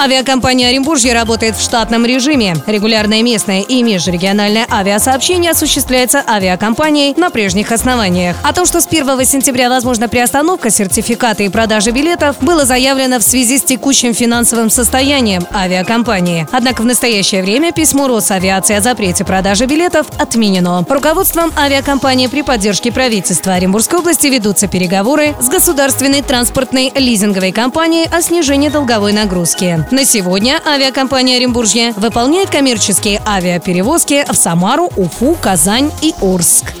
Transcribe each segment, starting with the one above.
Авиакомпания «Оренбуржье» работает в штатном режиме. Регулярное местное и межрегиональное авиасообщение осуществляется авиакомпанией на прежних основаниях. О том, что с 1 сентября возможна приостановка сертификата и продажи билетов, было заявлено в связи с текущим финансовым состоянием авиакомпании. Однако в настоящее время письмо Росавиации о запрете продажи билетов отменено. Руководством авиакомпании при поддержке правительства Оренбургской области ведутся переговоры с государственной транспортной лизинговой компанией о снижении долговой нагрузки. На сегодня авиакомпания Оренбуржье выполняет коммерческие авиаперевозки в Самару, Уфу, Казань и Орск.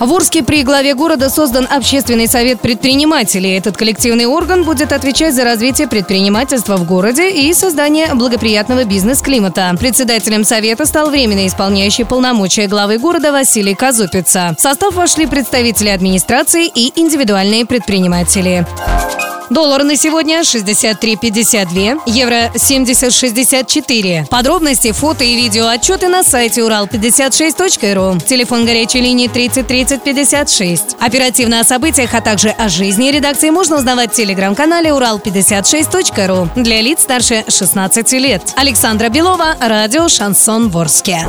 В Орске при главе города создан общественный совет предпринимателей. Этот коллективный орган будет отвечать за развитие предпринимательства в городе и создание благоприятного бизнес-климата. Председателем совета стал временно исполняющий полномочия главы города Василий Казупица. В состав вошли представители администрации и индивидуальные предприниматели. Доллар на сегодня 63,52, евро 70,64. Подробности, фото и видео отчеты на сайте урал56.ру. Телефон горячей линии 30 30 56. Оперативно о событиях, а также о жизни редакции можно узнавать в телеграм-канале урал56.ру для лиц старше 16 лет. Александра Белова, радио «Шансон Ворске».